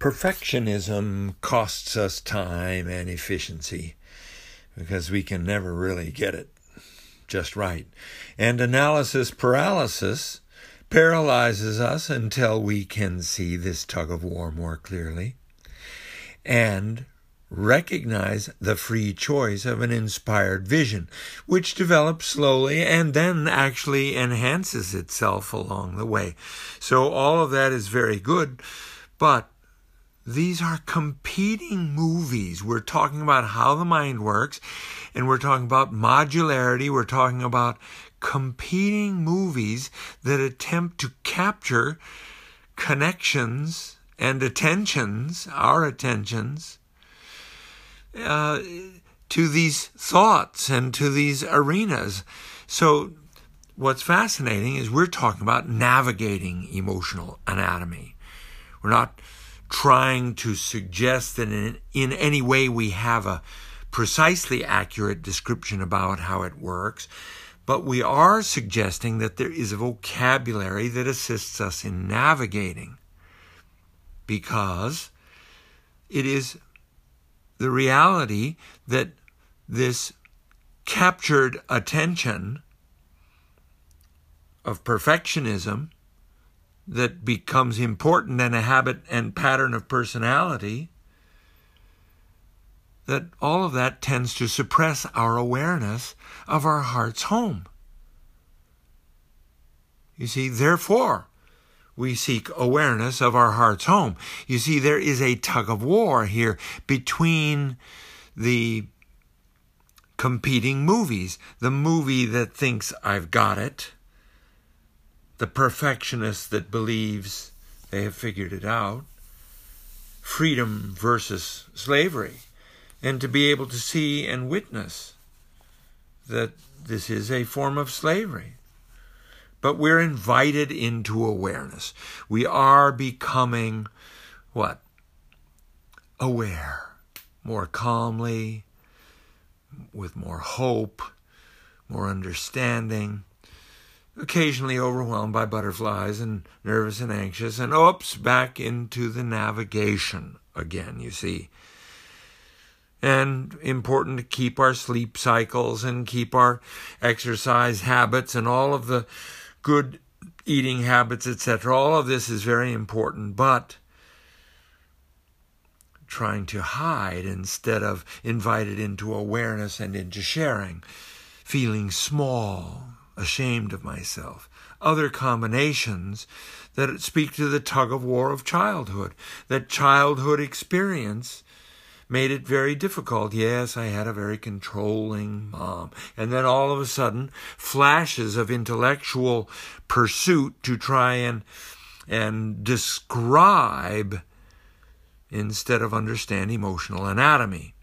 Perfectionism costs us time and efficiency because we can never really get it just right. And analysis paralysis paralyzes us until we can see this tug of war more clearly and recognize the free choice of an inspired vision, which develops slowly and then actually enhances itself along the way. So all of that is very good, but these are competing movies. We're talking about how the mind works, and we're talking about modularity. We're talking about competing movies that attempt to capture connections and attentions, our attentions, uh, to these thoughts and to these arenas. So, what's fascinating is we're talking about navigating emotional anatomy. We're not trying to suggest that in, in any way we have a precisely accurate description about how it works, but we are suggesting that there is a vocabulary that assists us in navigating because it is the reality that this captured attention of perfectionism that becomes important and a habit and pattern of personality, that all of that tends to suppress our awareness of our heart's home. You see, therefore, we seek awareness of our heart's home. You see, there is a tug of war here between the competing movies. The movie that thinks I've got it, the perfectionist that believes they have figured it out, freedom versus slavery, and to be able to see and witness that this is a form of slavery. But we're invited into awareness. We are becoming what? Aware, more calmly, with more hope, more understanding occasionally overwhelmed by butterflies and nervous and anxious, and oops, back into the navigation again, you see. And important to keep our sleep cycles and keep our exercise habits and all of the good eating habits, etc. All of this is very important, but trying to hide instead of invited into awareness and into sharing, feeling small, ashamed of myself. Other combinations that speak to the tug of war of childhood, that childhood experience made it very difficult. Yes, I had a very controlling mom. And then all of a sudden, flashes of intellectual pursuit to try and and describe instead of understand emotional anatomy.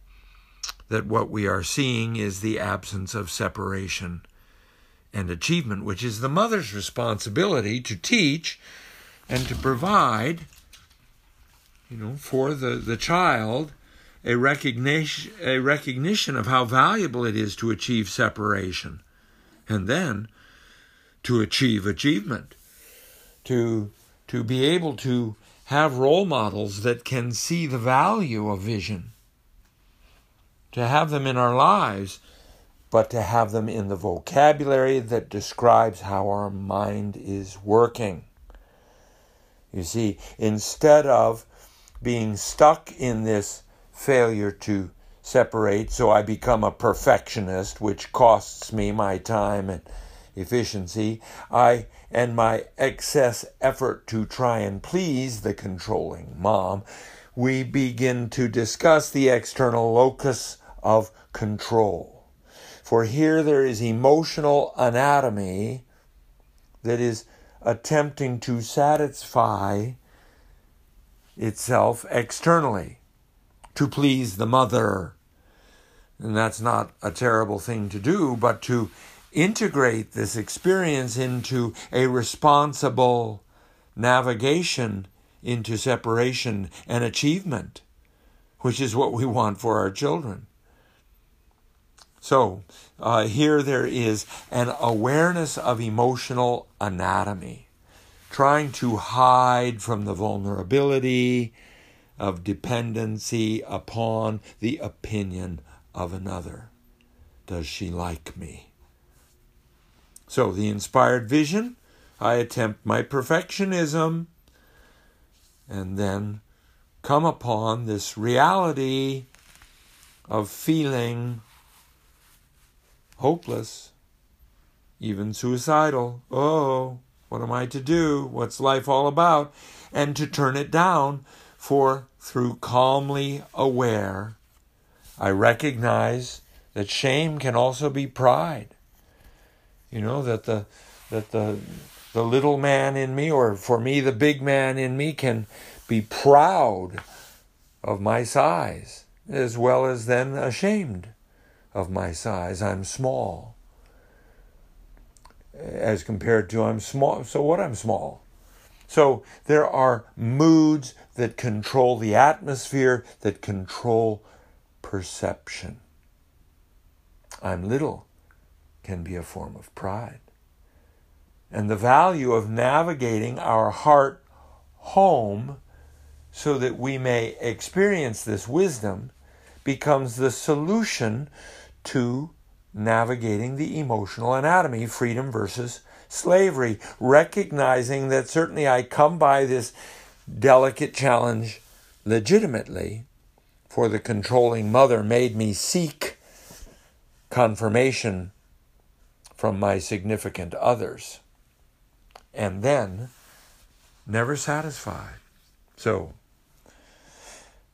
That what we are seeing is the absence of separation and achievement, which is the mother's responsibility to teach and to provide, you know, for the, the child a recognition a recognition of how valuable it is to achieve separation and then to achieve achievement to to be able to have role models that can see the value of vision to have them in our lives but to have them in the vocabulary that describes how our mind is working. You see, instead of being stuck in this failure to separate, so I become a perfectionist, which costs me my time and efficiency, I and my excess effort to try and please the controlling mom, we begin to discuss the external locus of control. For here there is emotional anatomy that is attempting to satisfy itself externally to please the mother. And that's not a terrible thing to do, but to integrate this experience into a responsible navigation into separation and achievement, which is what we want for our children. So uh, here there is an awareness of emotional anatomy, trying to hide from the vulnerability of dependency upon the opinion of another. Does she like me? So, the inspired vision, I attempt my perfectionism and then come upon this reality of feeling hopeless, even suicidal. Oh, what am I to do? What's life all about? And to turn it down, for through calmly aware, I recognize that shame can also be pride. You know, that the that the the little man in me, or for me, the big man in me, can be proud of my size, as well as then ashamed of my size. I'm small. As compared to I'm small. So what? I'm small. So there are moods that control the atmosphere, that control perception. I'm little can be a form of pride. And the value of navigating our heart home so that we may experience this wisdom becomes the solution to navigating the emotional anatomy, freedom versus slavery, recognizing that certainly I come by this delicate challenge legitimately, for the controlling mother made me seek confirmation from my significant others. And then, never satisfied. So,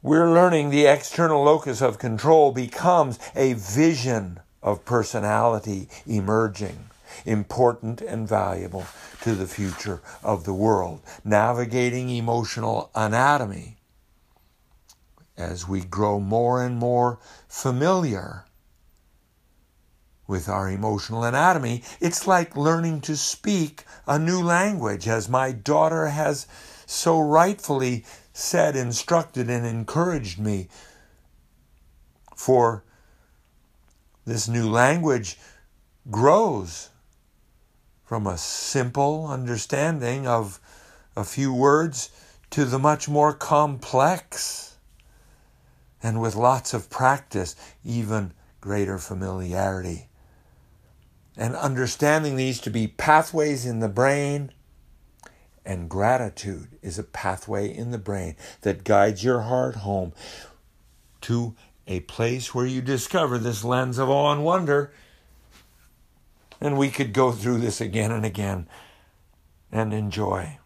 we're learning the external locus of control becomes a vision of personality emerging, important and valuable to the future of the world, navigating emotional anatomy as we grow more and more familiar with our emotional anatomy. It's like learning to speak a new language, as my daughter has so rightfully said, instructed, and encouraged me. For this new language grows from a simple understanding of a few words to the much more complex, and with lots of practice, even greater familiarity. And understanding these to be pathways in the brain and gratitude is a pathway in the brain that guides your heart home to a place where you discover this lens of awe and wonder. And we could go through this again and again and enjoy.